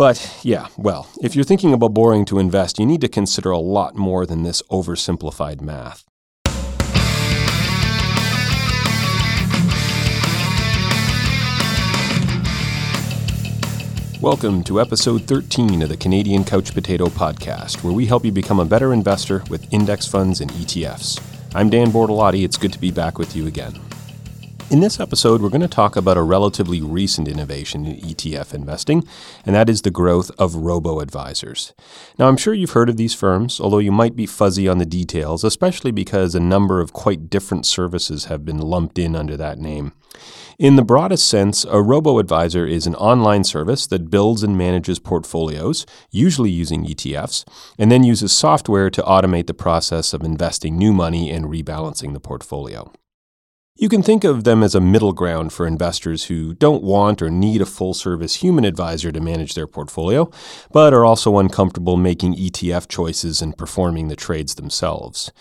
But yeah, well, if you're thinking about borrowing to invest, you need to consider a lot more than this oversimplified math. Welcome to episode 13 of the Canadian Couch Potato Podcast, where we help you become a better investor with index funds and ETFs. I'm Dan Bortolotti. It's good to be back with you again. In this episode, we're going to talk about a relatively recent innovation in ETF investing, and that is the growth of robo advisors. Now, I'm sure you've heard of these firms, although you might be fuzzy on the details, especially because a number of quite different services have been lumped in under that name. In the broadest sense, a robo advisor is an online service that builds and manages portfolios, usually using ETFs, and then uses software to automate the process of investing new money and rebalancing the portfolio. You can think of them as a middle ground for investors who don't want or need a full service human advisor to manage their portfolio, but are also uncomfortable making ETF choices and performing the trades themselves.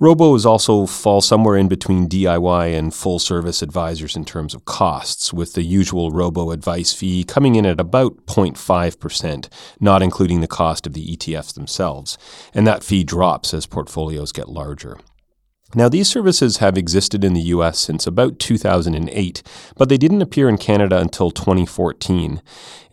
Robos also fall somewhere in between DIY and full service advisors in terms of costs, with the usual robo advice fee coming in at about 0.5%, not including the cost of the ETFs themselves. And that fee drops as portfolios get larger. Now, these services have existed in the US since about 2008, but they didn't appear in Canada until 2014.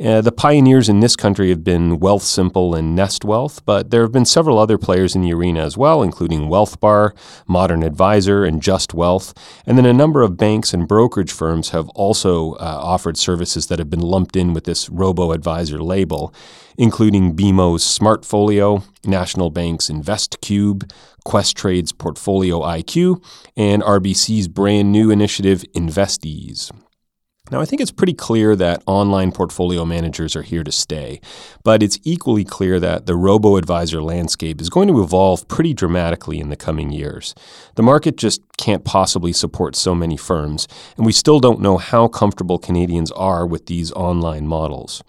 Uh, the pioneers in this country have been Wealthsimple and Nest Wealth, but there have been several other players in the arena as well, including WealthBar, Modern Advisor, and Just Wealth. And then a number of banks and brokerage firms have also uh, offered services that have been lumped in with this robo advisor label, including BMO's Smartfolio, National Bank's InvestCube, Questrade's Portfolio IQ, and RBC's brand new initiative, InvestEase. Now, I think it's pretty clear that online portfolio managers are here to stay, but it's equally clear that the robo advisor landscape is going to evolve pretty dramatically in the coming years. The market just can't possibly support so many firms, and we still don't know how comfortable Canadians are with these online models.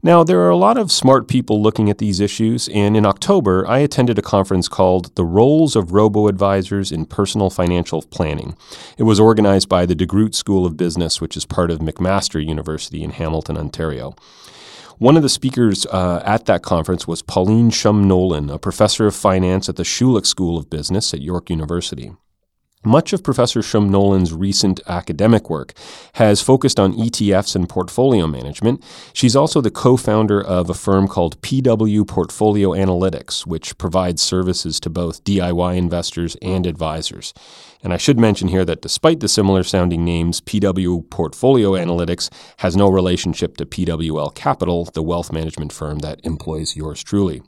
Now, there are a lot of smart people looking at these issues, and in October, I attended a conference called The Roles of Robo Advisors in Personal Financial Planning. It was organized by the DeGroote School of Business, which is part of McMaster University in Hamilton, Ontario. One of the speakers uh, at that conference was Pauline Shum Nolan, a professor of finance at the Schulich School of Business at York University. Much of Professor Shum Nolan's recent academic work has focused on ETFs and portfolio management. She's also the co founder of a firm called PW Portfolio Analytics, which provides services to both DIY investors and advisors. And I should mention here that despite the similar sounding names, PW Portfolio Analytics has no relationship to PWL Capital, the wealth management firm that employs yours truly.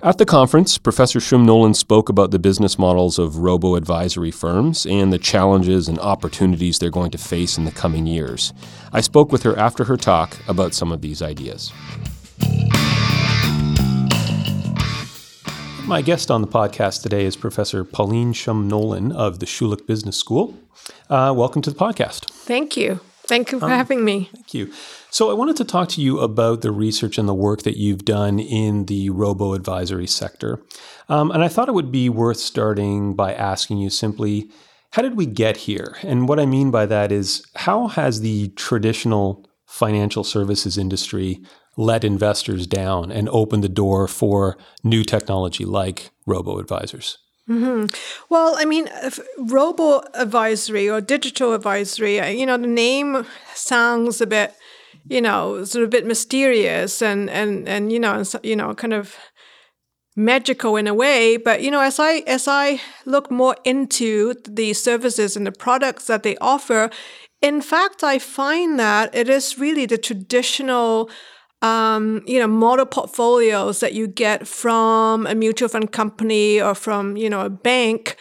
At the conference, Professor Shum Nolan spoke about the business models of robo advisory firms and the challenges and opportunities they're going to face in the coming years. I spoke with her after her talk about some of these ideas. My guest on the podcast today is Professor Pauline Shum Nolan of the Schulich Business School. Uh, welcome to the podcast. Thank you. Thank you for um, having me. Thank you. So, I wanted to talk to you about the research and the work that you've done in the robo advisory sector. Um, and I thought it would be worth starting by asking you simply how did we get here? And what I mean by that is how has the traditional financial services industry let investors down and opened the door for new technology like robo advisors? Mm-hmm. Well, I mean, robo advisory or digital advisory, uh, you know, the name sounds a bit, you know, sort of a bit mysterious and and and you know, you know, kind of magical in a way. But you know, as I as I look more into the services and the products that they offer, in fact, I find that it is really the traditional um, you know, model portfolios that you get from a mutual fund company or from, you know, a bank.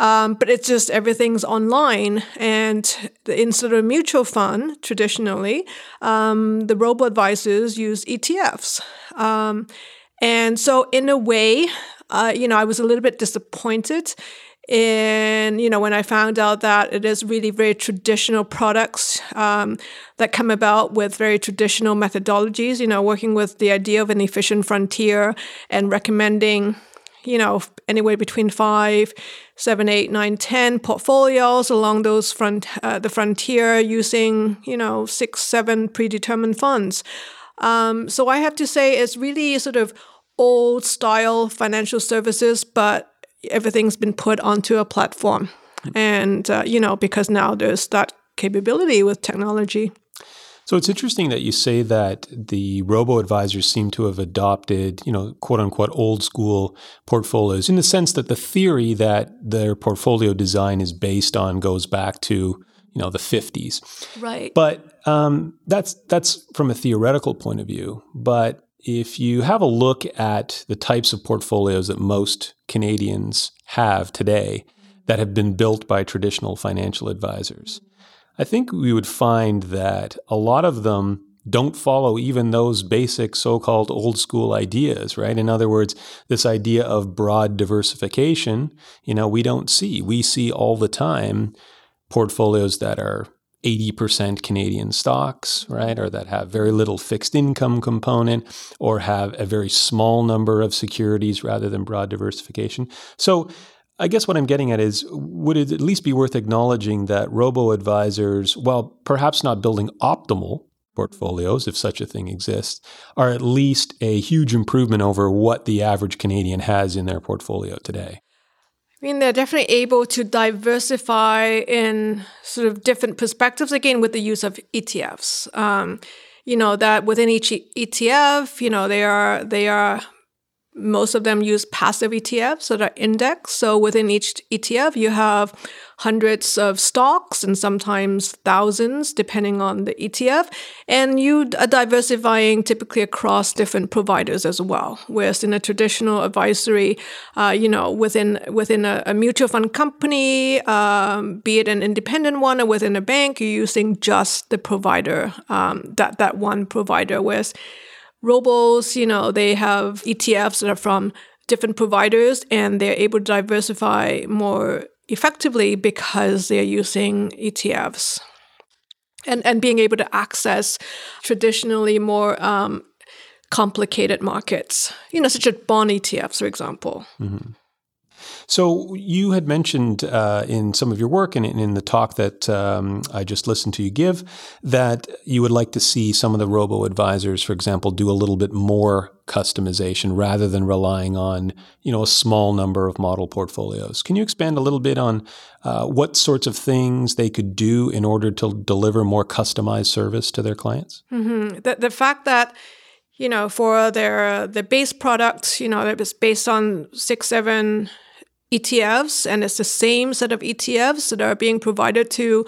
Um, but it's just everything's online. And instead of a mutual fund, traditionally, um, the robo advisors use ETFs. Um, and so, in a way, uh, you know, I was a little bit disappointed and you know when i found out that it is really very traditional products um, that come about with very traditional methodologies you know working with the idea of an efficient frontier and recommending you know anywhere between five seven eight nine ten portfolios along those front uh, the frontier using you know six seven predetermined funds Um, so I have to say it's really sort of old style financial services, but everything's been put onto a platform. And, uh, you know, because now there's that capability with technology. So it's interesting that you say that the robo advisors seem to have adopted, you know, quote unquote old school portfolios in the sense that the theory that their portfolio design is based on goes back to, you know, the 50s. Right. But um, that's that's from a theoretical point of view. But if you have a look at the types of portfolios that most Canadians have today that have been built by traditional financial advisors, I think we would find that a lot of them don't follow even those basic so called old school ideas, right? In other words, this idea of broad diversification, you know, we don't see. We see all the time portfolios that are 80% Canadian stocks, right? Or that have very little fixed income component or have a very small number of securities rather than broad diversification. So I guess what I'm getting at is would it at least be worth acknowledging that robo advisors, while perhaps not building optimal portfolios, if such a thing exists, are at least a huge improvement over what the average Canadian has in their portfolio today? I mean, they're definitely able to diversify in sort of different perspectives, again, with the use of ETFs. Um, you know, that within each ETF, you know, they are, they are most of them use passive ETFs that are indexed. So within each ETF, you have hundreds of stocks and sometimes thousands, depending on the ETF. And you are diversifying typically across different providers as well. Whereas in a traditional advisory, uh, you know, within within a, a mutual fund company, um, be it an independent one or within a bank, you're using just the provider, um, that that one provider. Whereas Robos, you know, they have ETFs that are from different providers and they're able to diversify more effectively because they're using ETFs and, and being able to access traditionally more um, complicated markets, you know, such as bond ETFs, for example. Mm-hmm. So you had mentioned uh, in some of your work and in the talk that um, I just listened to you give that you would like to see some of the robo advisors, for example, do a little bit more customization rather than relying on you know a small number of model portfolios. Can you expand a little bit on uh, what sorts of things they could do in order to deliver more customized service to their clients? Mm-hmm. The, the fact that you know for their the base products, you know, it was based on six seven ETFs, and it's the same set of ETFs that are being provided to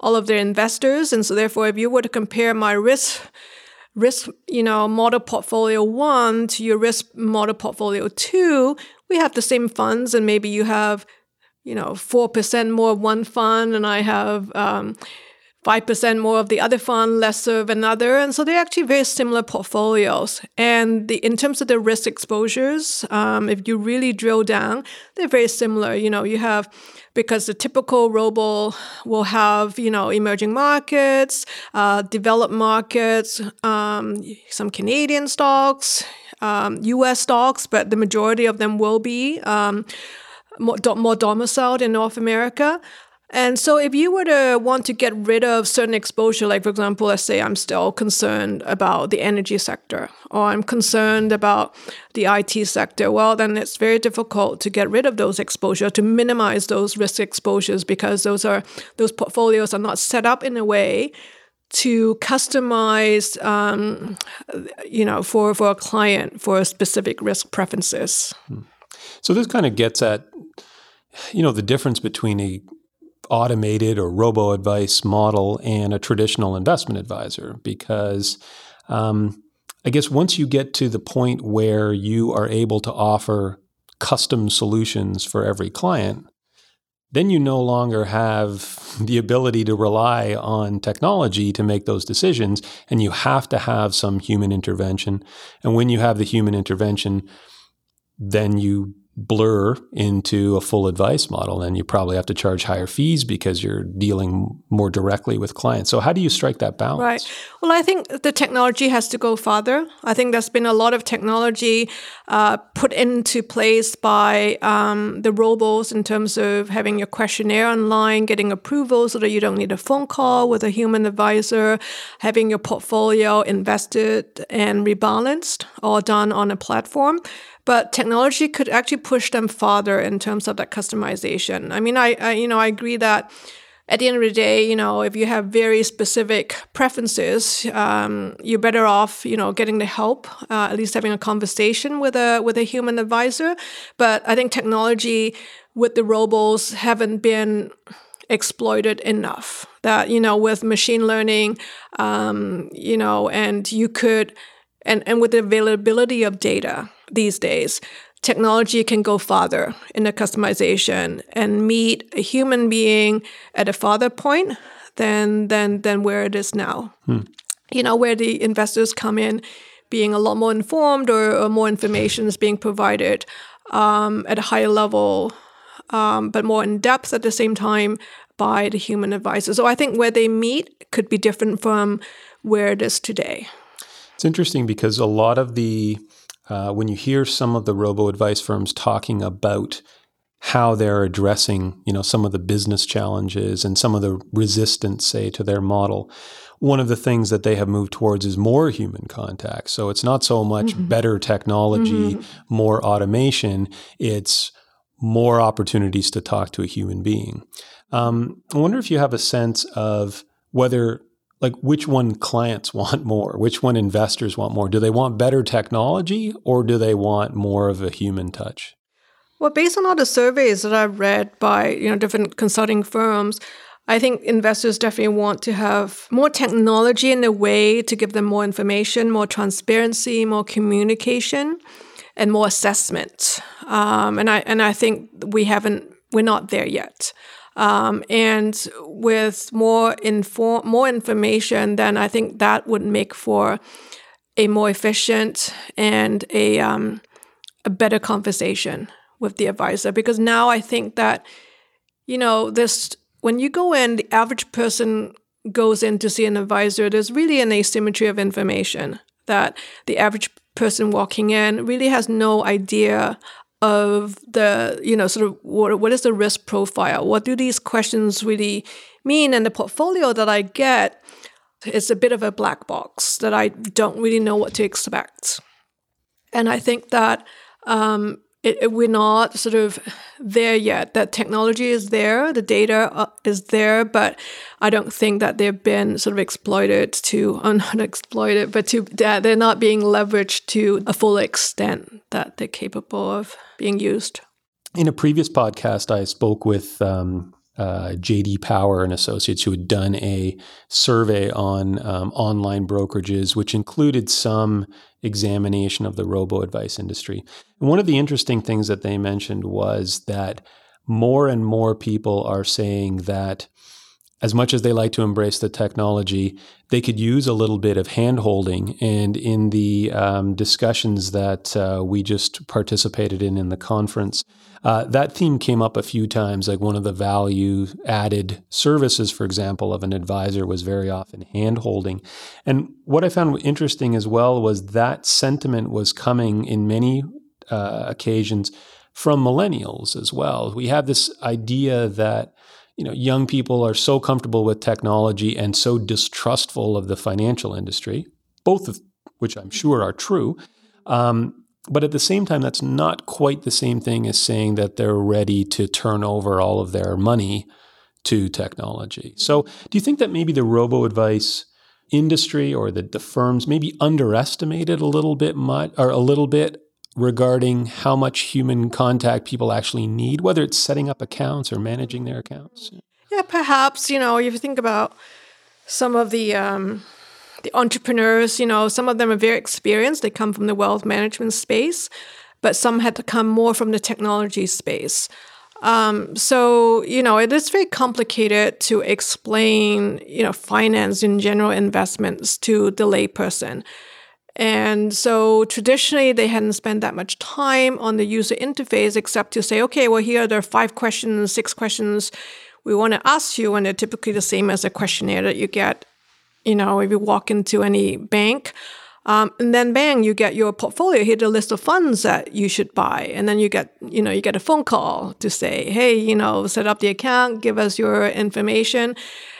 all of their investors. And so, therefore, if you were to compare my risk risk, you know, model portfolio one to your risk model portfolio two, we have the same funds, and maybe you have, you know, four percent more one fund, and I have um, 5% more of the other fund, less of another. And so they're actually very similar portfolios. And the, in terms of the risk exposures, um, if you really drill down, they're very similar. You know, you have, because the typical robo will have, you know, emerging markets, uh, developed markets, um, some Canadian stocks, um, US stocks, but the majority of them will be um, more, more domiciled in North America. And so, if you were to want to get rid of certain exposure, like for example, let's say I'm still concerned about the energy sector or I'm concerned about the IT sector, well, then it's very difficult to get rid of those exposure to minimize those risk exposures because those are those portfolios are not set up in a way to customize, um, you know, for for a client for specific risk preferences. Hmm. So this kind of gets at, you know, the difference between a automated or robo advice model and a traditional investment advisor because um, I guess once you get to the point where you are able to offer custom solutions for every client, then you no longer have the ability to rely on technology to make those decisions, and you have to have some human intervention. And when you have the human intervention, then you blur into a full advice model, then you probably have to charge higher fees because you're dealing more directly with clients. So, how do you strike that balance? Right. Well, I think the technology has to go farther. I think there's been a lot of technology uh, put into place by um, the robos in terms of having your questionnaire online, getting approval so that you don't need a phone call with a human advisor, having your portfolio invested and rebalanced, all done on a platform but technology could actually push them farther in terms of that customization. I mean, I, I, you know I agree that at the end of the day, you know, if you have very specific preferences, um, you're better off, you know, getting the help, uh, at least having a conversation with a with a human advisor. But I think technology with the robos haven't been exploited enough. That you know, with machine learning, um, you know, and you could and, and with the availability of data these days, technology can go farther in the customization and meet a human being at a farther point than than than where it is now. Hmm. You know, where the investors come in being a lot more informed or, or more information is being provided um, at a higher level, um, but more in depth at the same time by the human advisor. So I think where they meet could be different from where it is today. It's interesting because a lot of the, uh, when you hear some of the robo advice firms talking about how they're addressing, you know, some of the business challenges and some of the resistance, say, to their model, one of the things that they have moved towards is more human contact. So it's not so much mm-hmm. better technology, mm-hmm. more automation. It's more opportunities to talk to a human being. Um, I wonder if you have a sense of whether like which one clients want more? Which one investors want more? Do they want better technology or do they want more of a human touch? Well based on all the surveys that i've read by you know different consulting firms i think investors definitely want to have more technology in a way to give them more information more transparency more communication and more assessment. Um, and i and i think we haven't we're not there yet um, and with more inform more information, then I think that would make for a more efficient and a um, a better conversation with the advisor. Because now I think that you know this when you go in, the average person goes in to see an advisor. There's really an asymmetry of information that the average person walking in really has no idea of the you know sort of what, what is the risk profile? What do these questions really mean? And the portfolio that i get is a bit of a black box that i don't really know what to expect. And i think that um, it, it, we're not sort of there yet. That technology is there, the data uh, is there, but I don't think that they've been sort of exploited to, or not exploited, but to uh, they're not being leveraged to a full extent that they're capable of being used. In a previous podcast, I spoke with um, uh, JD Power and Associates, who had done a survey on um, online brokerages, which included some examination of the robo advice industry. And one of the interesting things that they mentioned was that more and more people are saying that as much as they like to embrace the technology, they could use a little bit of hand holding. And in the um, discussions that uh, we just participated in in the conference, uh, that theme came up a few times. Like one of the value added services, for example, of an advisor was very often hand holding. And what I found interesting as well was that sentiment was coming in many uh, occasions from millennials as well. We have this idea that you know, young people are so comfortable with technology and so distrustful of the financial industry, both of which I'm sure are true. Um, but at the same time, that's not quite the same thing as saying that they're ready to turn over all of their money to technology. So, do you think that maybe the robo advice industry or the, the firms maybe underestimated a little bit much or a little bit regarding how much human contact people actually need, whether it's setting up accounts or managing their accounts? Yeah, perhaps. You know, if you think about some of the um, the entrepreneurs, you know, some of them are very experienced. They come from the wealth management space, but some had to come more from the technology space. Um, so you know, it is very complicated to explain, you know, finance in general investments to the layperson. And so traditionally, they hadn't spent that much time on the user interface except to say, okay, well, here there are the five questions, six questions we want to ask you, and they're typically the same as a questionnaire that you get, you know, if you walk into any bank. Um, and then bang, you get your portfolio. Here's a list of funds that you should buy. And then you get, you know, you get a phone call to say, hey, you know, set up the account, give us your information.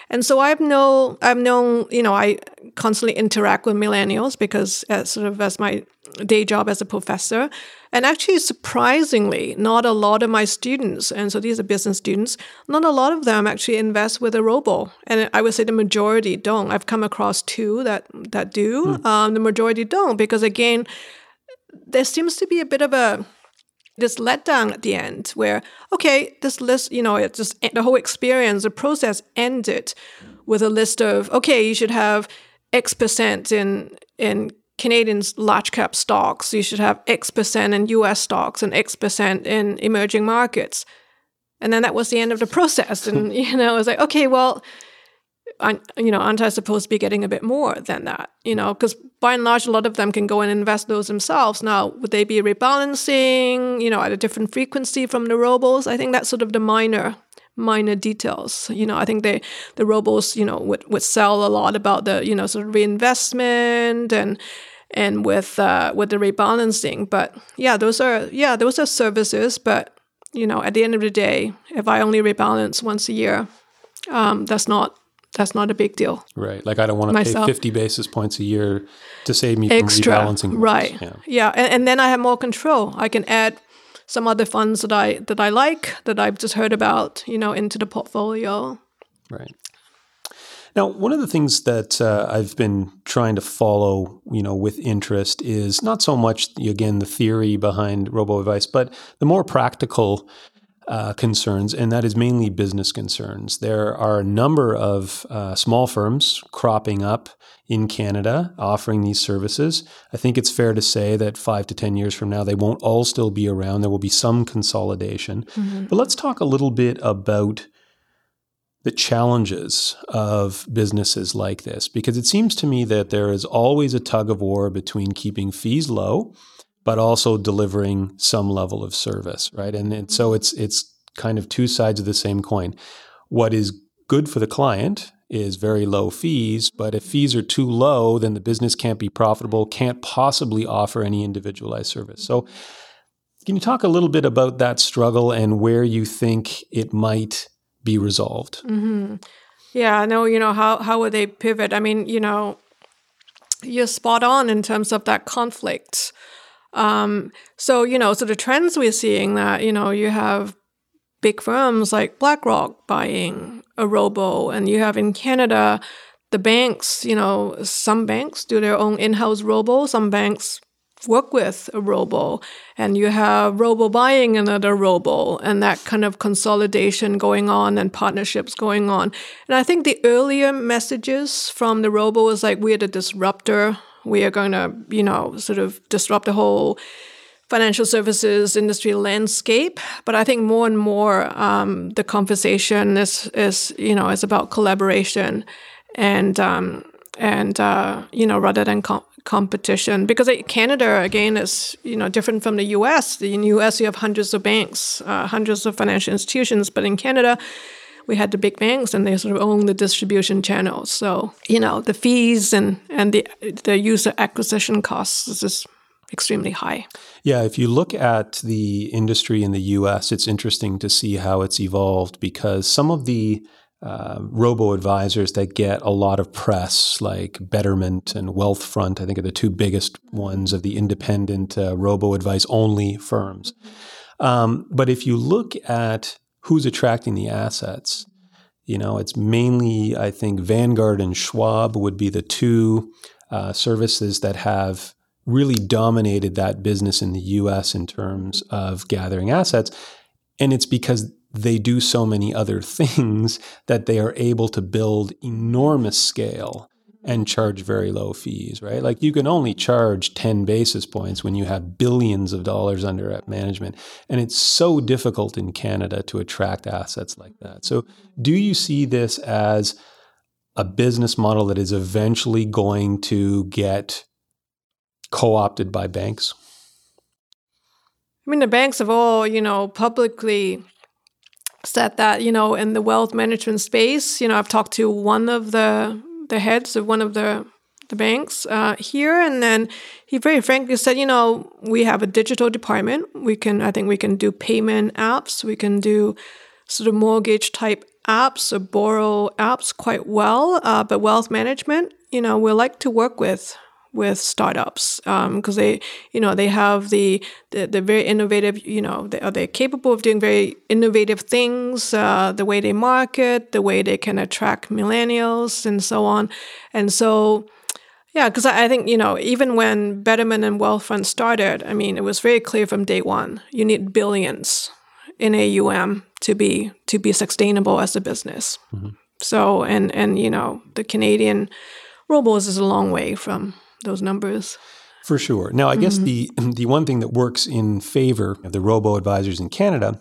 And so I've know I've known, you know, I constantly interact with millennials because as sort of as my day job as a professor. And actually, surprisingly, not a lot of my students, and so these are business students, not a lot of them actually invest with a robo. And I would say the majority don't. I've come across two that that do. Hmm. Um, the majority don't because again, there seems to be a bit of a this letdown at the end where okay this list you know it just the whole experience the process ended with a list of okay you should have x percent in in Canadians large cap stocks, you should have X percent in US stocks and X percent in emerging markets. And then that was the end of the process. And, you know, I was like, okay, well, I, you know, aren't I supposed to be getting a bit more than that? You know, because by and large, a lot of them can go and invest those themselves. Now, would they be rebalancing, you know, at a different frequency from the robos? I think that's sort of the minor minor details. You know, I think they the robos, you know, would, would sell a lot about the, you know, sort of reinvestment and and with uh, with the rebalancing. But yeah, those are yeah, those are services. But you know, at the end of the day, if I only rebalance once a year, um, that's not that's not a big deal. Right. Like I don't want to Myself. pay 50 basis points a year to save me Extra, from rebalancing. Right. Yeah. yeah. And, and, then I have more control. I can add some other funds that I that I like that I've just heard about, you know, into the portfolio. Right. Now, one of the things that uh, I've been trying to follow, you know, with interest is not so much again the theory behind robo advice, but the more practical uh, concerns, and that is mainly business concerns. There are a number of uh, small firms cropping up in Canada offering these services. I think it's fair to say that five to 10 years from now, they won't all still be around. There will be some consolidation. Mm-hmm. But let's talk a little bit about the challenges of businesses like this, because it seems to me that there is always a tug of war between keeping fees low, but also delivering some level of service, right? And, and so it's it's kind of two sides of the same coin. What is good for the client is very low fees, but if fees are too low, then the business can't be profitable, can't possibly offer any individualized service. So, can you talk a little bit about that struggle and where you think it might be resolved? Mm-hmm. Yeah, no, you know, how, how would they pivot? I mean, you know, you're spot on in terms of that conflict. Um, so, you know, so the trends we're seeing that, you know, you have big firms like BlackRock buying a robo, and you have in Canada the banks, you know, some banks do their own in house robo, some banks work with a robo, and you have robo buying another robo, and that kind of consolidation going on and partnerships going on. And I think the earlier messages from the robo was like, we're the disruptor. We are going to, you know, sort of disrupt the whole financial services industry landscape. But I think more and more um, the conversation is is you know is about collaboration and um, and uh, you know rather than com- competition because Canada again is you know different from the U.S. In the U.S. you have hundreds of banks, uh, hundreds of financial institutions, but in Canada. We had the big banks, and they sort of own the distribution channels. So you know the fees and and the the user acquisition costs is just extremely high. Yeah, if you look at the industry in the US, it's interesting to see how it's evolved because some of the uh, robo advisors that get a lot of press, like Betterment and Wealthfront, I think are the two biggest ones of the independent uh, robo advice only firms. Um, but if you look at who's attracting the assets, you know, it's mainly, I think, Vanguard and Schwab would be the two uh, services that have really dominated that business in the US in terms of gathering assets. And it's because they do so many other things that they are able to build enormous scale and charge very low fees, right? Like you can only charge 10 basis points when you have billions of dollars under management. And it's so difficult in Canada to attract assets like that. So, do you see this as a business model that is eventually going to get co-opted by banks? I mean, the banks have all, you know, publicly said that, you know, in the wealth management space, you know, I've talked to one of the the heads of one of the the banks uh, here, and then he very frankly said, you know, we have a digital department. We can, I think, we can do payment apps. We can do sort of mortgage type apps or borrow apps quite well. Uh, but wealth management, you know, we like to work with with startups because um, they you know they have the, the, the very innovative you know they are they capable of doing very innovative things uh, the way they market the way they can attract millennials and so on and so yeah because I, I think you know even when betterment and wealthfront started i mean it was very clear from day one you need billions in aum to be to be sustainable as a business mm-hmm. so and and you know the canadian robos is a long way from those numbers. For sure. Now, I mm-hmm. guess the the one thing that works in favor of the robo advisors in Canada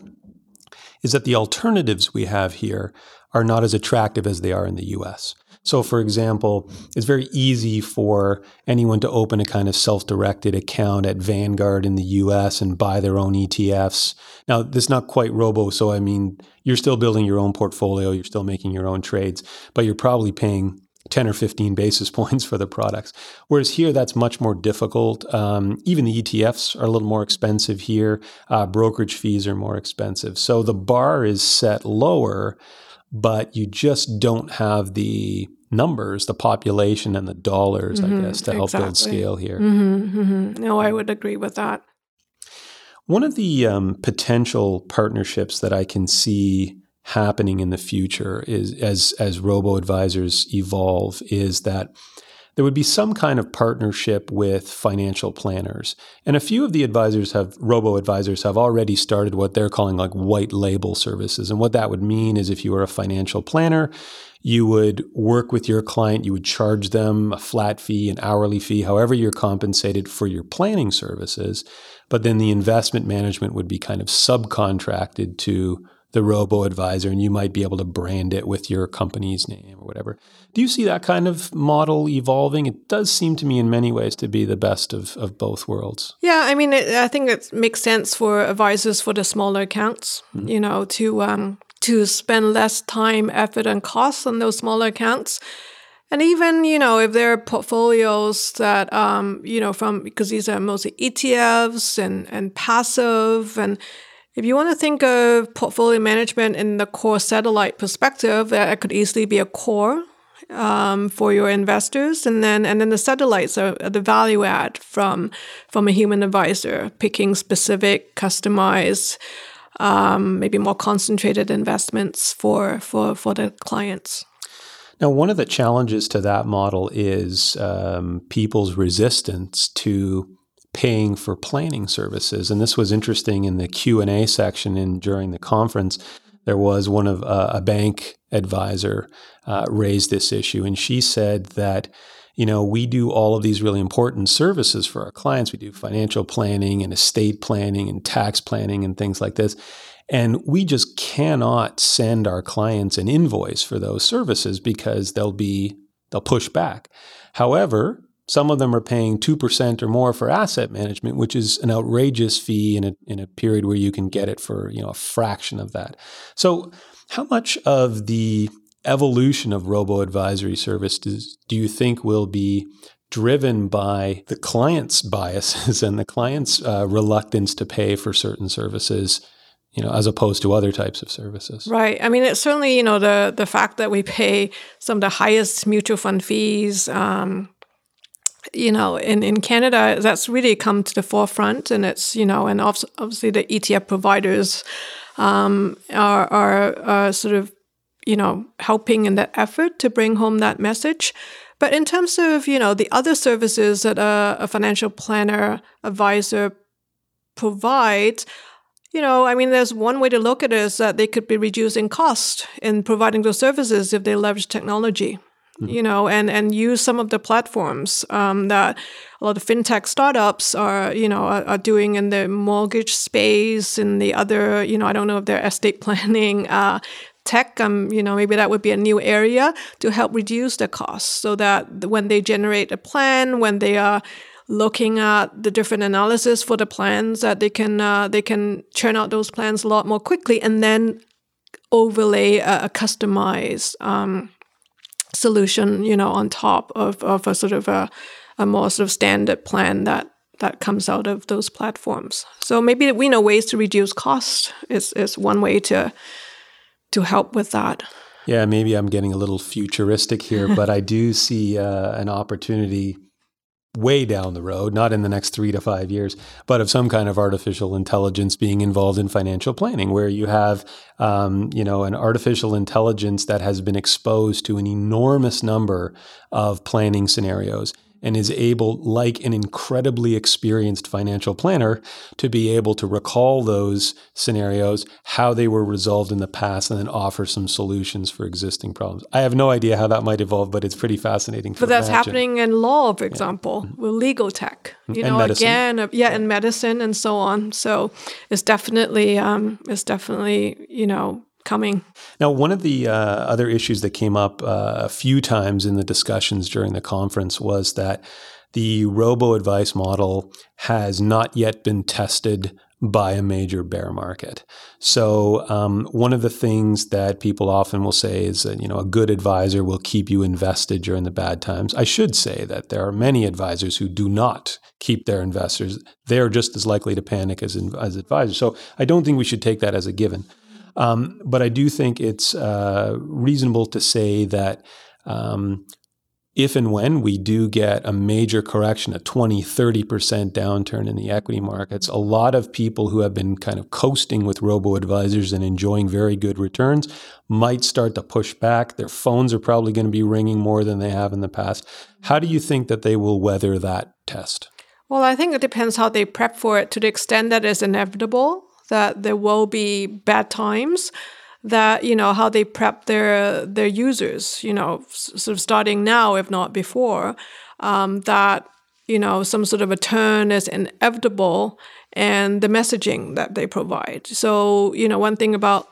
is that the alternatives we have here are not as attractive as they are in the US. So, for example, it's very easy for anyone to open a kind of self directed account at Vanguard in the US and buy their own ETFs. Now, this is not quite robo, so I mean, you're still building your own portfolio, you're still making your own trades, but you're probably paying 10 or 15 basis points for the products. Whereas here, that's much more difficult. Um, even the ETFs are a little more expensive here. Uh, brokerage fees are more expensive. So the bar is set lower, but you just don't have the numbers, the population, and the dollars, mm-hmm, I guess, to help exactly. build scale here. Mm-hmm, mm-hmm. No, I would agree with that. One of the um, potential partnerships that I can see happening in the future is as as robo advisors evolve is that there would be some kind of partnership with financial planners. And a few of the advisors have, robo advisors have already started what they're calling like white label services. And what that would mean is if you were a financial planner, you would work with your client, you would charge them a flat fee, an hourly fee, however you're compensated for your planning services. But then the investment management would be kind of subcontracted to the robo advisor and you might be able to brand it with your company's name or whatever. Do you see that kind of model evolving? It does seem to me in many ways to be the best of, of both worlds. Yeah, I mean, it, I think it makes sense for advisors for the smaller accounts, mm-hmm. you know, to um, to spend less time, effort, and costs on those smaller accounts. And even, you know, if there are portfolios that, um, you know, from because these are mostly ETFs and, and passive and if you want to think of portfolio management in the core satellite perspective, that could easily be a core um, for your investors, and then and then the satellites are, the value add from from a human advisor, picking specific, customized, um, maybe more concentrated investments for for for the clients. Now, one of the challenges to that model is um, people's resistance to paying for planning services. And this was interesting in the Q and A section in during the conference. There was one of uh, a bank advisor uh, raised this issue, and she said that you know we do all of these really important services for our clients. We do financial planning and estate planning and tax planning and things like this. And we just cannot send our clients an invoice for those services because they'll be they'll push back. However, some of them are paying 2% or more for asset management, which is an outrageous fee in a, in a period where you can get it for you know, a fraction of that. So, how much of the evolution of robo advisory services do you think will be driven by the client's biases and the client's uh, reluctance to pay for certain services you know, as opposed to other types of services. Right. I mean, it's certainly, you know, the the fact that we pay some of the highest mutual fund fees, um, you know, in, in Canada, that's really come to the forefront. And it's, you know, and obviously the ETF providers um, are, are, are sort of, you know, helping in that effort to bring home that message. But in terms of, you know, the other services that a, a financial planner advisor provides, you know, I mean, there's one way to look at it is that they could be reducing cost in providing those services if they leverage technology. Mm-hmm. you know, and and use some of the platforms um, that a lot of fintech startups are, you know, are, are, doing in the mortgage space and the other, you know, I don't know if they're estate planning. Uh, tech, um, you know, maybe that would be a new area to help reduce the costs so that when they generate a plan, when they are looking at the different analysis for the plans that they can uh, they can churn out those plans a lot more quickly and then overlay a, a customized um, solution you know on top of, of a sort of a, a more sort of standard plan that that comes out of those platforms. So maybe we know ways to reduce cost is, is one way to to help with that. Yeah, maybe I'm getting a little futuristic here, but I do see uh, an opportunity way down the road, not in the next three to five years, but of some kind of artificial intelligence being involved in financial planning, where you have, um, you know, an artificial intelligence that has been exposed to an enormous number of planning scenarios and is able, like an incredibly experienced financial planner, to be able to recall those scenarios, how they were resolved in the past, and then offer some solutions for existing problems. I have no idea how that might evolve, but it's pretty fascinating. but that's imagine. happening in law, for example, yeah. with legal tech. You and know, medicine. again, uh, yeah, in medicine and so on. So it's definitely, um, it's definitely, you know, coming. Now, one of the uh, other issues that came up uh, a few times in the discussions during the conference was that the robo advice model has not yet been tested by a major bear market. So um, one of the things that people often will say is that you know a good advisor will keep you invested during the bad times. I should say that there are many advisors who do not keep their investors. They are just as likely to panic as as advisors. So I don't think we should take that as a given. Um, but I do think it's uh, reasonable to say that um, if and when we do get a major correction, a 20, 30% downturn in the equity markets, a lot of people who have been kind of coasting with robo advisors and enjoying very good returns might start to push back. Their phones are probably going to be ringing more than they have in the past. How do you think that they will weather that test? Well, I think it depends how they prep for it to the extent that it's inevitable that there will be bad times that you know how they prep their their users you know sort of starting now if not before um, that you know some sort of a turn is inevitable and the messaging that they provide. So you know one thing about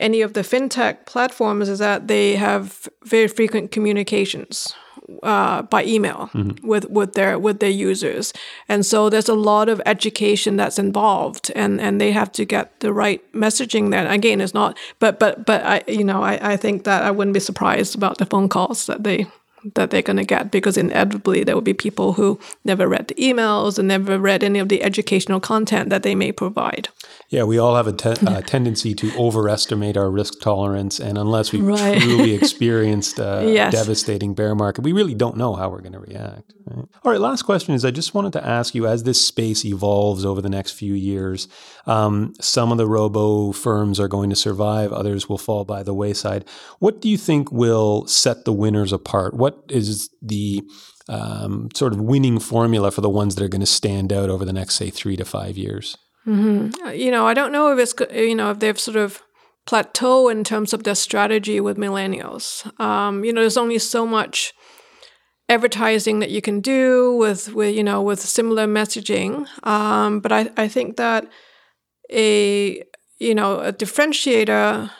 any of the fintech platforms is that they have very frequent communications uh, by email mm-hmm. with with their with their users, and so there's a lot of education that's involved, and and they have to get the right messaging. Then again, it's not, but but but I you know I I think that I wouldn't be surprised about the phone calls that they that they're going to get because inevitably there will be people who never read the emails and never read any of the educational content that they may provide. Yeah, we all have a te- uh, tendency to overestimate our risk tolerance, and unless we've right. truly experienced a yes. devastating bear market, we really don't know how we're going to react. Right? All right, last question is: I just wanted to ask you, as this space evolves over the next few years, um, some of the robo firms are going to survive, others will fall by the wayside. What do you think will set the winners apart? What is the um, sort of winning formula for the ones that are going to stand out over the next, say, three to five years? Mm-hmm. You know, I don't know if it's you know if they've sort of plateau in terms of their strategy with millennials. Um, you know, there's only so much advertising that you can do with with you know with similar messaging. Um, but I I think that a you know a differentiator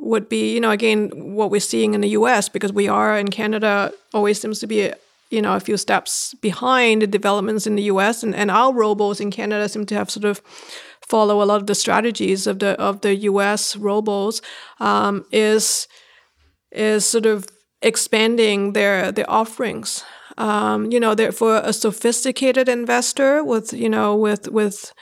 would be you know again what we're seeing in the U.S. because we are in Canada always seems to be you know a few steps behind the developments in the US and, and our robos in Canada seem to have sort of follow a lot of the strategies of the of the US robos um, is is sort of expanding their their offerings. Um, you know, for a sophisticated investor with you know with with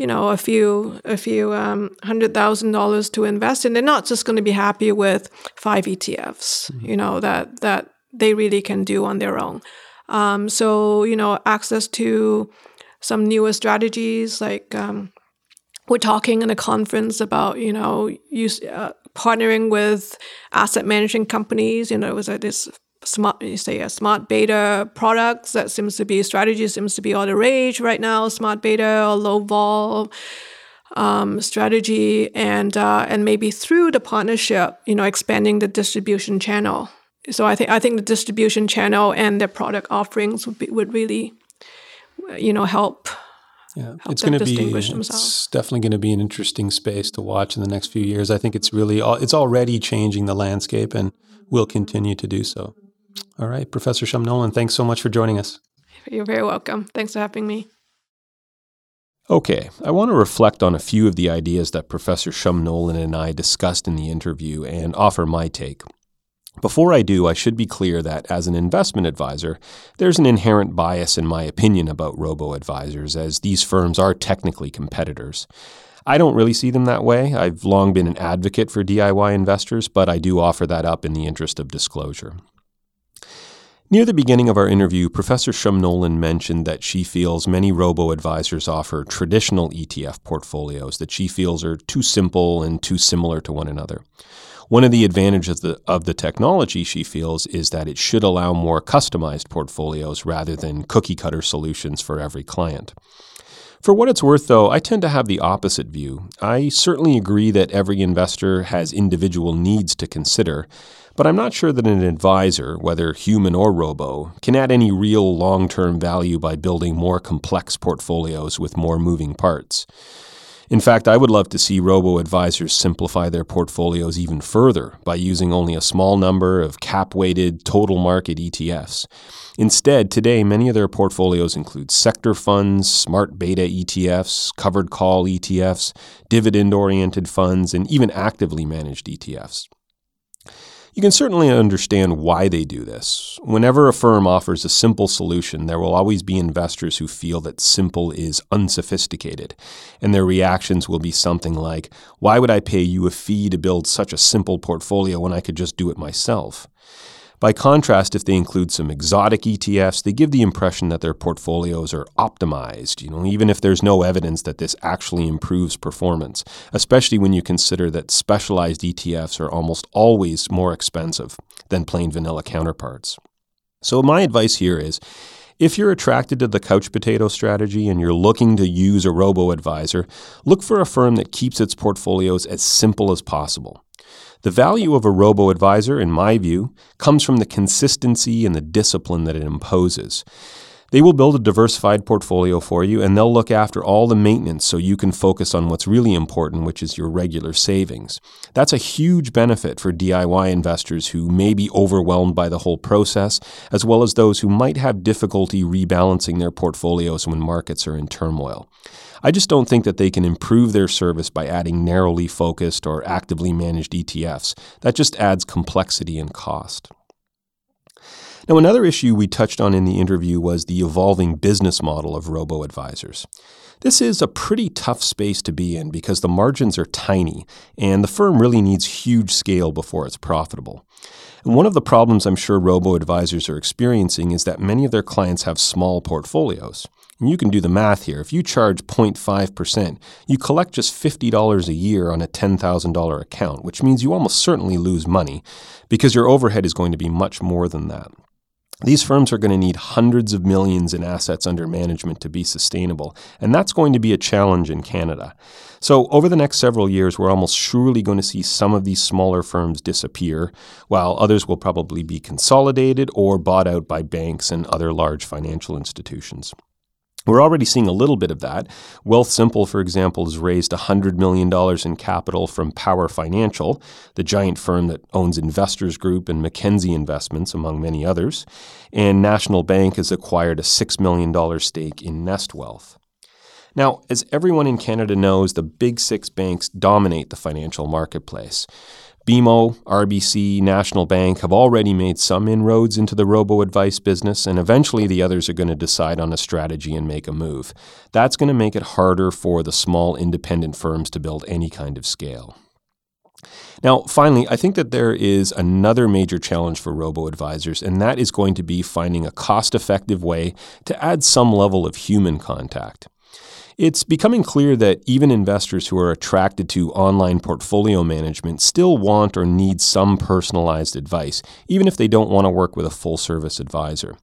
you know a few a few um, hundred thousand dollars to invest in, they're not just going to be happy with five ETFs. Mm-hmm. You know that that they really can do on their own. Um, so, you know, access to some newer strategies like um, we're talking in a conference about, you know, use, uh, partnering with asset management companies. You know, it was like this smart, you say a smart beta products that seems to be strategy seems to be all the rage right now. Smart beta or low vol um, strategy, and uh, and maybe through the partnership, you know, expanding the distribution channel so I think I think the distribution channel and their product offerings would be, would really, you know, help. Yeah, help it's going to be it's definitely going to be an interesting space to watch in the next few years. I think it's really it's already changing the landscape and will continue to do so. All right, Professor Shum Nolan, thanks so much for joining us. You're very welcome. Thanks for having me. Okay, I want to reflect on a few of the ideas that Professor Shum Nolan and I discussed in the interview and offer my take. Before I do, I should be clear that as an investment advisor, there's an inherent bias in my opinion about robo advisors, as these firms are technically competitors. I don't really see them that way. I've long been an advocate for DIY investors, but I do offer that up in the interest of disclosure. Near the beginning of our interview, Professor Shum Nolan mentioned that she feels many robo advisors offer traditional ETF portfolios that she feels are too simple and too similar to one another. One of the advantages of the, of the technology, she feels, is that it should allow more customized portfolios rather than cookie cutter solutions for every client. For what it's worth, though, I tend to have the opposite view. I certainly agree that every investor has individual needs to consider, but I'm not sure that an advisor, whether human or robo, can add any real long term value by building more complex portfolios with more moving parts. In fact, I would love to see robo advisors simplify their portfolios even further by using only a small number of cap weighted total market ETFs. Instead, today, many of their portfolios include sector funds, smart beta ETFs, covered call ETFs, dividend oriented funds, and even actively managed ETFs. You can certainly understand why they do this. Whenever a firm offers a simple solution, there will always be investors who feel that simple is unsophisticated, and their reactions will be something like, Why would I pay you a fee to build such a simple portfolio when I could just do it myself? By contrast, if they include some exotic ETFs, they give the impression that their portfolios are optimized, you know, even if there's no evidence that this actually improves performance, especially when you consider that specialized ETFs are almost always more expensive than plain vanilla counterparts. So my advice here is if you're attracted to the couch potato strategy and you're looking to use a robo advisor, look for a firm that keeps its portfolios as simple as possible. The value of a robo advisor, in my view, comes from the consistency and the discipline that it imposes. They will build a diversified portfolio for you and they'll look after all the maintenance so you can focus on what's really important, which is your regular savings. That's a huge benefit for DIY investors who may be overwhelmed by the whole process, as well as those who might have difficulty rebalancing their portfolios when markets are in turmoil. I just don't think that they can improve their service by adding narrowly focused or actively managed ETFs. That just adds complexity and cost. Now, another issue we touched on in the interview was the evolving business model of robo advisors. This is a pretty tough space to be in because the margins are tiny and the firm really needs huge scale before it's profitable. And one of the problems I'm sure robo advisors are experiencing is that many of their clients have small portfolios. You can do the math here. If you charge 0.5%, you collect just $50 a year on a $10,000 account, which means you almost certainly lose money because your overhead is going to be much more than that. These firms are going to need hundreds of millions in assets under management to be sustainable, and that's going to be a challenge in Canada. So, over the next several years, we're almost surely going to see some of these smaller firms disappear, while others will probably be consolidated or bought out by banks and other large financial institutions. We're already seeing a little bit of that. Wealthsimple, for example, has raised $100 million in capital from Power Financial, the giant firm that owns Investors Group and Mackenzie Investments, among many others. And National Bank has acquired a $6 million stake in Nest Wealth. Now, as everyone in Canada knows, the big six banks dominate the financial marketplace. BMO, RBC, National Bank have already made some inroads into the robo advice business, and eventually the others are going to decide on a strategy and make a move. That's going to make it harder for the small independent firms to build any kind of scale. Now, finally, I think that there is another major challenge for robo advisors, and that is going to be finding a cost effective way to add some level of human contact. It's becoming clear that even investors who are attracted to online portfolio management still want or need some personalized advice, even if they don't want to work with a full service advisor.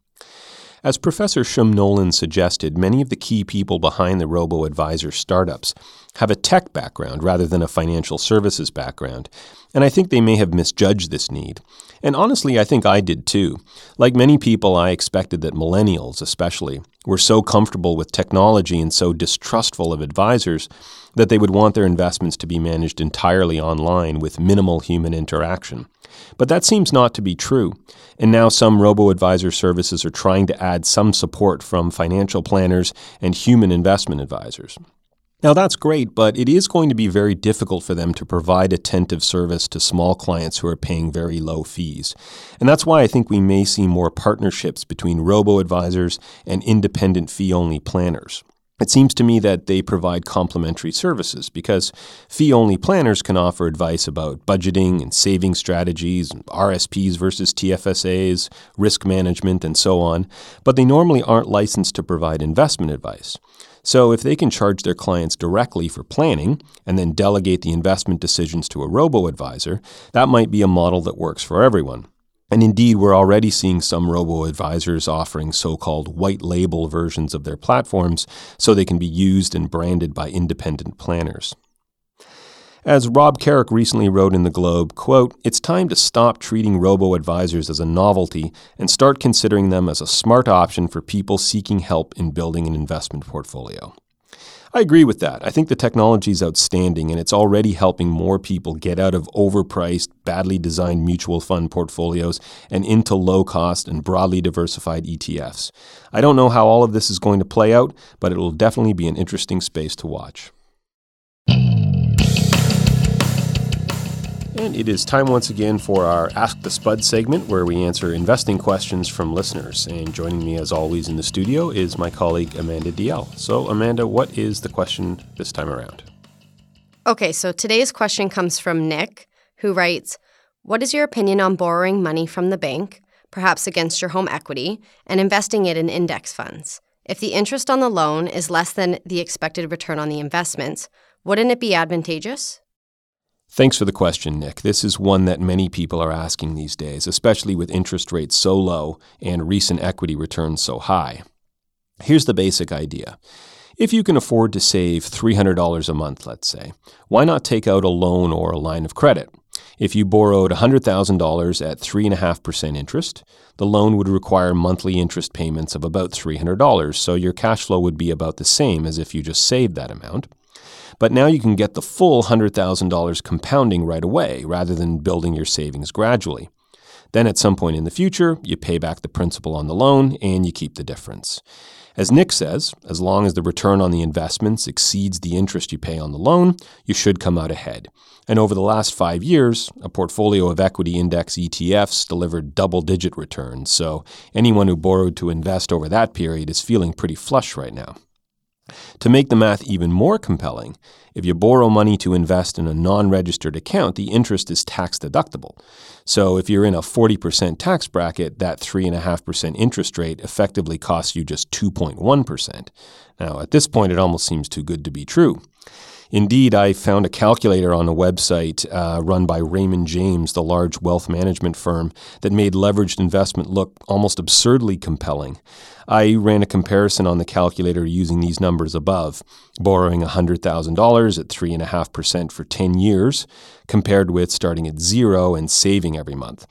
As Professor Shum Nolan suggested, many of the key people behind the robo advisor startups have a tech background rather than a financial services background, and I think they may have misjudged this need. And honestly, I think I did too. Like many people, I expected that millennials, especially, were so comfortable with technology and so distrustful of advisors that they would want their investments to be managed entirely online with minimal human interaction. But that seems not to be true. And now some robo advisor services are trying to add some support from financial planners and human investment advisors. Now, that's great, but it is going to be very difficult for them to provide attentive service to small clients who are paying very low fees. And that's why I think we may see more partnerships between robo advisors and independent fee only planners. It seems to me that they provide complementary services because fee only planners can offer advice about budgeting and saving strategies, RSPs versus TFSAs, risk management, and so on, but they normally aren't licensed to provide investment advice. So, if they can charge their clients directly for planning and then delegate the investment decisions to a robo advisor, that might be a model that works for everyone. And indeed, we're already seeing some robo advisors offering so called white label versions of their platforms so they can be used and branded by independent planners. As Rob Carrick recently wrote in the Globe, quote, "It's time to stop treating robo-advisors as a novelty and start considering them as a smart option for people seeking help in building an investment portfolio." I agree with that. I think the technology is outstanding and it's already helping more people get out of overpriced, badly designed mutual fund portfolios and into low cost and broadly diversified ETFs. I don't know how all of this is going to play out, but it will definitely be an interesting space to watch. And it is time once again for our Ask the Spud segment where we answer investing questions from listeners. And joining me as always in the studio is my colleague Amanda DL. So, Amanda, what is the question this time around? Okay, so today's question comes from Nick, who writes What is your opinion on borrowing money from the bank, perhaps against your home equity, and investing it in index funds? If the interest on the loan is less than the expected return on the investments, wouldn't it be advantageous? Thanks for the question, Nick. This is one that many people are asking these days, especially with interest rates so low and recent equity returns so high. Here's the basic idea. If you can afford to save $300 a month, let's say, why not take out a loan or a line of credit? If you borrowed $100,000 at 3.5% interest, the loan would require monthly interest payments of about $300, so your cash flow would be about the same as if you just saved that amount. But now you can get the full $100,000 compounding right away rather than building your savings gradually. Then at some point in the future, you pay back the principal on the loan and you keep the difference. As Nick says, as long as the return on the investments exceeds the interest you pay on the loan, you should come out ahead. And over the last five years, a portfolio of equity index ETFs delivered double digit returns. So anyone who borrowed to invest over that period is feeling pretty flush right now. To make the math even more compelling, if you borrow money to invest in a non registered account, the interest is tax deductible. So if you're in a 40% tax bracket, that 3.5% interest rate effectively costs you just 2.1%. Now, at this point, it almost seems too good to be true. Indeed, I found a calculator on a website uh, run by Raymond James, the large wealth management firm, that made leveraged investment look almost absurdly compelling. I ran a comparison on the calculator using these numbers above, borrowing $100,000 at 3.5% for 10 years, compared with starting at zero and saving every month.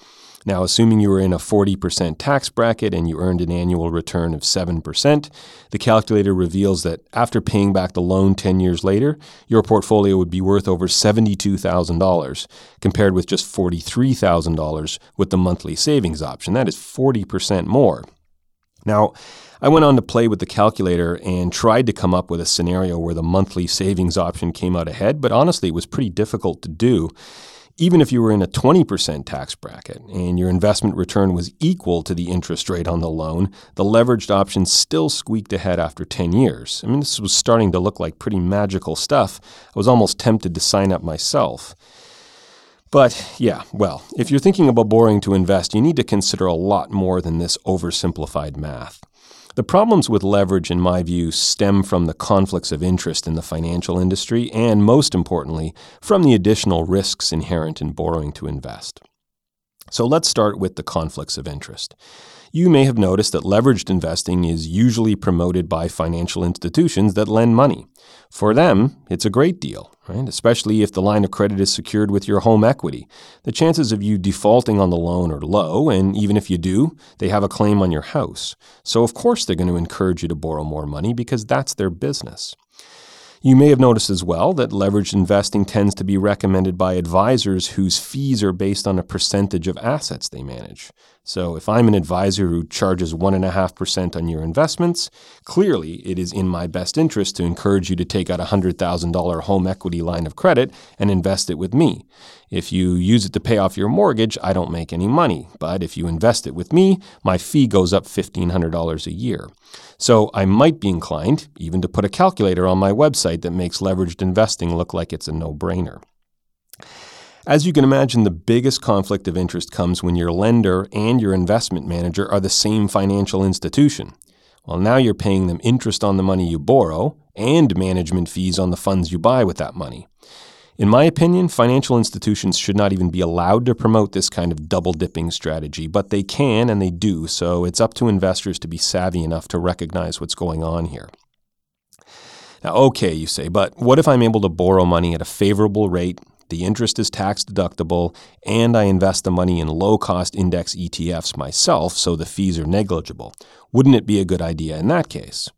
Now, assuming you were in a 40% tax bracket and you earned an annual return of 7%, the calculator reveals that after paying back the loan 10 years later, your portfolio would be worth over $72,000, compared with just $43,000 with the monthly savings option. That is 40% more. Now, I went on to play with the calculator and tried to come up with a scenario where the monthly savings option came out ahead, but honestly, it was pretty difficult to do. Even if you were in a 20% tax bracket and your investment return was equal to the interest rate on the loan, the leveraged option still squeaked ahead after 10 years. I mean, this was starting to look like pretty magical stuff. I was almost tempted to sign up myself. But yeah, well, if you're thinking about borrowing to invest, you need to consider a lot more than this oversimplified math. The problems with leverage, in my view, stem from the conflicts of interest in the financial industry and, most importantly, from the additional risks inherent in borrowing to invest. So let's start with the conflicts of interest. You may have noticed that leveraged investing is usually promoted by financial institutions that lend money. For them, it's a great deal, right? Especially if the line of credit is secured with your home equity. The chances of you defaulting on the loan are low, and even if you do, they have a claim on your house. So, of course, they're going to encourage you to borrow more money because that's their business. You may have noticed as well that leveraged investing tends to be recommended by advisors whose fees are based on a percentage of assets they manage. So, if I'm an advisor who charges 1.5% on your investments, clearly it is in my best interest to encourage you to take out a $100,000 home equity line of credit and invest it with me. If you use it to pay off your mortgage, I don't make any money. But if you invest it with me, my fee goes up $1,500 a year. So, I might be inclined even to put a calculator on my website that makes leveraged investing look like it's a no brainer. As you can imagine, the biggest conflict of interest comes when your lender and your investment manager are the same financial institution. Well, now you're paying them interest on the money you borrow and management fees on the funds you buy with that money. In my opinion, financial institutions should not even be allowed to promote this kind of double dipping strategy, but they can and they do, so it's up to investors to be savvy enough to recognize what's going on here. Now, okay, you say, but what if I'm able to borrow money at a favorable rate the interest is tax deductible, and I invest the money in low cost index ETFs myself, so the fees are negligible. Wouldn't it be a good idea in that case?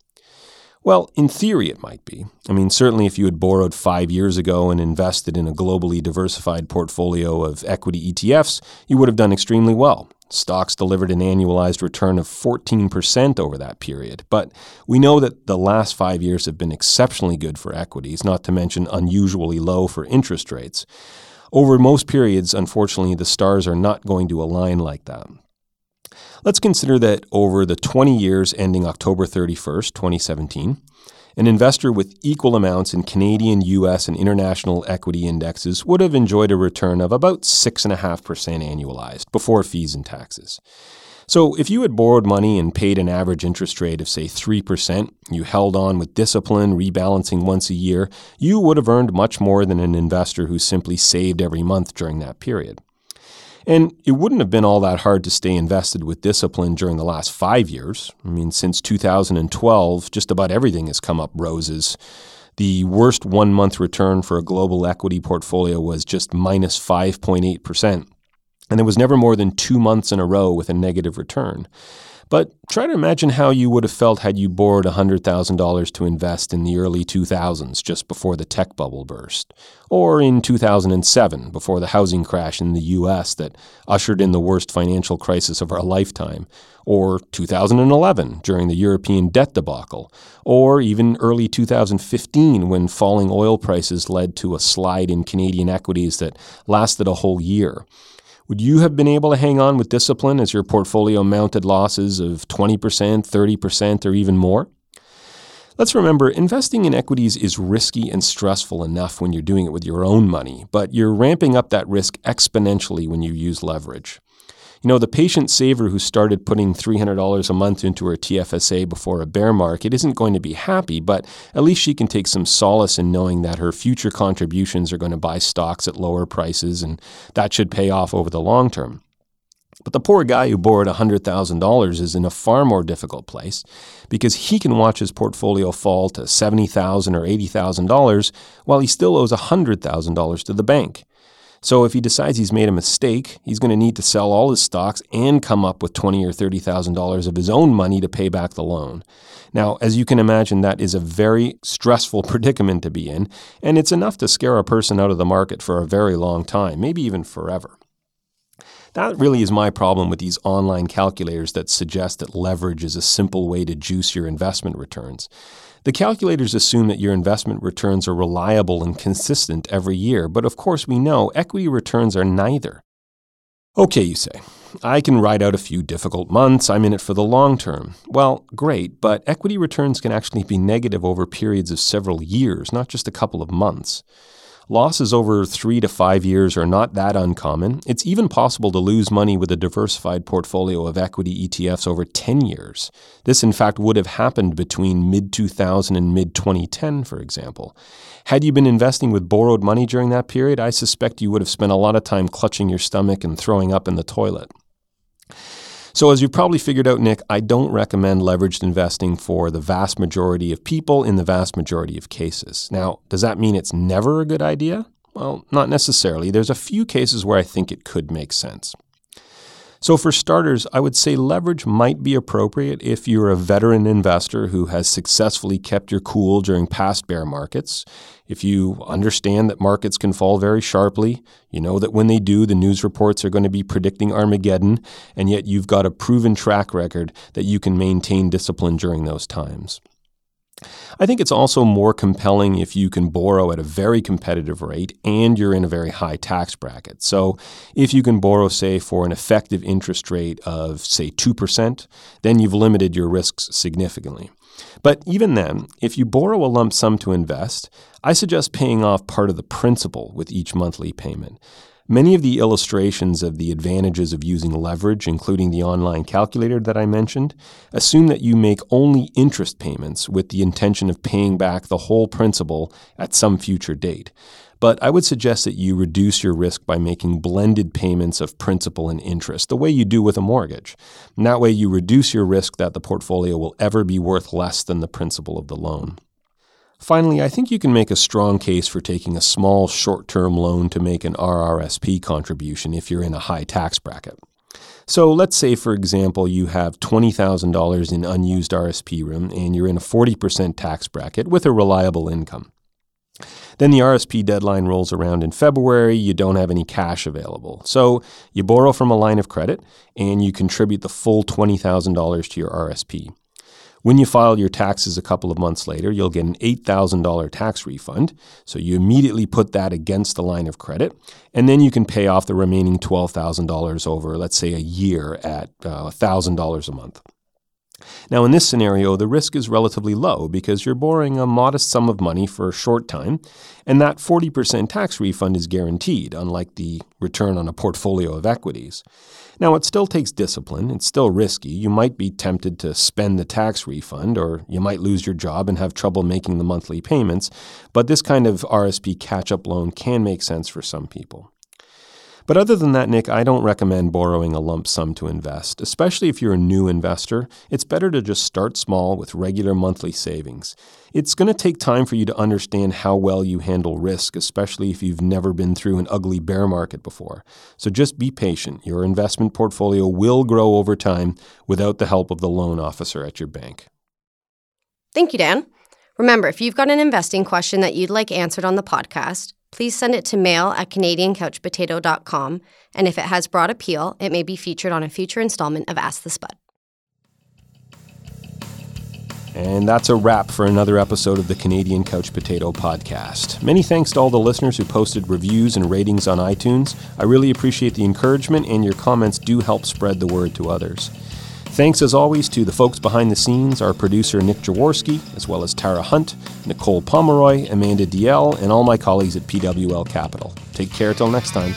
Well, in theory, it might be. I mean, certainly if you had borrowed five years ago and invested in a globally diversified portfolio of equity ETFs, you would have done extremely well. Stocks delivered an annualized return of 14% over that period. But we know that the last five years have been exceptionally good for equities, not to mention unusually low for interest rates. Over most periods, unfortunately, the stars are not going to align like that. Let's consider that over the 20 years ending October 31st, 2017, an investor with equal amounts in Canadian, US, and international equity indexes would have enjoyed a return of about 6.5% annualized before fees and taxes. So, if you had borrowed money and paid an average interest rate of, say, 3%, you held on with discipline, rebalancing once a year, you would have earned much more than an investor who simply saved every month during that period. And it wouldn't have been all that hard to stay invested with discipline during the last five years. I mean, since 2012, just about everything has come up roses. The worst one month return for a global equity portfolio was just minus 5.8%. And there was never more than two months in a row with a negative return. But try to imagine how you would have felt had you borrowed $100,000 to invest in the early 2000s, just before the tech bubble burst, or in 2007, before the housing crash in the US that ushered in the worst financial crisis of our lifetime, or 2011, during the European debt debacle, or even early 2015, when falling oil prices led to a slide in Canadian equities that lasted a whole year. Would you have been able to hang on with discipline as your portfolio mounted losses of 20%, 30%, or even more? Let's remember, investing in equities is risky and stressful enough when you're doing it with your own money, but you're ramping up that risk exponentially when you use leverage. You know, the patient saver who started putting $300 a month into her TFSA before a bear market isn't going to be happy, but at least she can take some solace in knowing that her future contributions are going to buy stocks at lower prices, and that should pay off over the long term. But the poor guy who borrowed $100,000 is in a far more difficult place because he can watch his portfolio fall to $70,000 or $80,000 while he still owes $100,000 to the bank. So if he decides he's made a mistake, he's going to need to sell all his stocks and come up with twenty or thirty thousand dollars of his own money to pay back the loan. Now, as you can imagine, that is a very stressful predicament to be in, and it's enough to scare a person out of the market for a very long time, maybe even forever. That really is my problem with these online calculators that suggest that leverage is a simple way to juice your investment returns. The calculators assume that your investment returns are reliable and consistent every year, but of course we know equity returns are neither. Okay, you say, I can ride out a few difficult months, I'm in it for the long term. Well, great, but equity returns can actually be negative over periods of several years, not just a couple of months. Losses over three to five years are not that uncommon. It's even possible to lose money with a diversified portfolio of equity ETFs over 10 years. This, in fact, would have happened between mid 2000 and mid 2010, for example. Had you been investing with borrowed money during that period, I suspect you would have spent a lot of time clutching your stomach and throwing up in the toilet. So, as you've probably figured out, Nick, I don't recommend leveraged investing for the vast majority of people in the vast majority of cases. Now, does that mean it's never a good idea? Well, not necessarily. There's a few cases where I think it could make sense. So, for starters, I would say leverage might be appropriate if you're a veteran investor who has successfully kept your cool during past bear markets. If you understand that markets can fall very sharply, you know that when they do, the news reports are going to be predicting Armageddon, and yet you've got a proven track record that you can maintain discipline during those times. I think it's also more compelling if you can borrow at a very competitive rate and you're in a very high tax bracket. So, if you can borrow, say, for an effective interest rate of, say, 2%, then you've limited your risks significantly. But even then, if you borrow a lump sum to invest, I suggest paying off part of the principal with each monthly payment. Many of the illustrations of the advantages of using leverage, including the online calculator that I mentioned, assume that you make only interest payments with the intention of paying back the whole principal at some future date. But I would suggest that you reduce your risk by making blended payments of principal and interest, the way you do with a mortgage. And that way, you reduce your risk that the portfolio will ever be worth less than the principal of the loan. Finally, I think you can make a strong case for taking a small short term loan to make an RRSP contribution if you're in a high tax bracket. So let's say, for example, you have $20,000 in unused RSP room and you're in a 40% tax bracket with a reliable income. Then the RSP deadline rolls around in February, you don't have any cash available. So you borrow from a line of credit and you contribute the full $20,000 to your RSP. When you file your taxes a couple of months later, you'll get an $8,000 tax refund. So you immediately put that against the line of credit, and then you can pay off the remaining $12,000 over, let's say, a year at uh, $1,000 a month. Now, in this scenario, the risk is relatively low because you're borrowing a modest sum of money for a short time, and that 40% tax refund is guaranteed, unlike the return on a portfolio of equities. Now, it still takes discipline, it's still risky. You might be tempted to spend the tax refund, or you might lose your job and have trouble making the monthly payments, but this kind of RSP catch up loan can make sense for some people. But other than that, Nick, I don't recommend borrowing a lump sum to invest. Especially if you're a new investor, it's better to just start small with regular monthly savings. It's going to take time for you to understand how well you handle risk, especially if you've never been through an ugly bear market before. So just be patient. Your investment portfolio will grow over time without the help of the loan officer at your bank. Thank you, Dan. Remember, if you've got an investing question that you'd like answered on the podcast, please send it to mail at canadiancouchpotato.com, and if it has broad appeal, it may be featured on a future installment of Ask the Spud. And that's a wrap for another episode of the Canadian Couch Potato Podcast. Many thanks to all the listeners who posted reviews and ratings on iTunes. I really appreciate the encouragement, and your comments do help spread the word to others. Thanks as always to the folks behind the scenes, our producer Nick Jaworski, as well as Tara Hunt, Nicole Pomeroy, Amanda DL, and all my colleagues at PWL Capital. Take care till next time.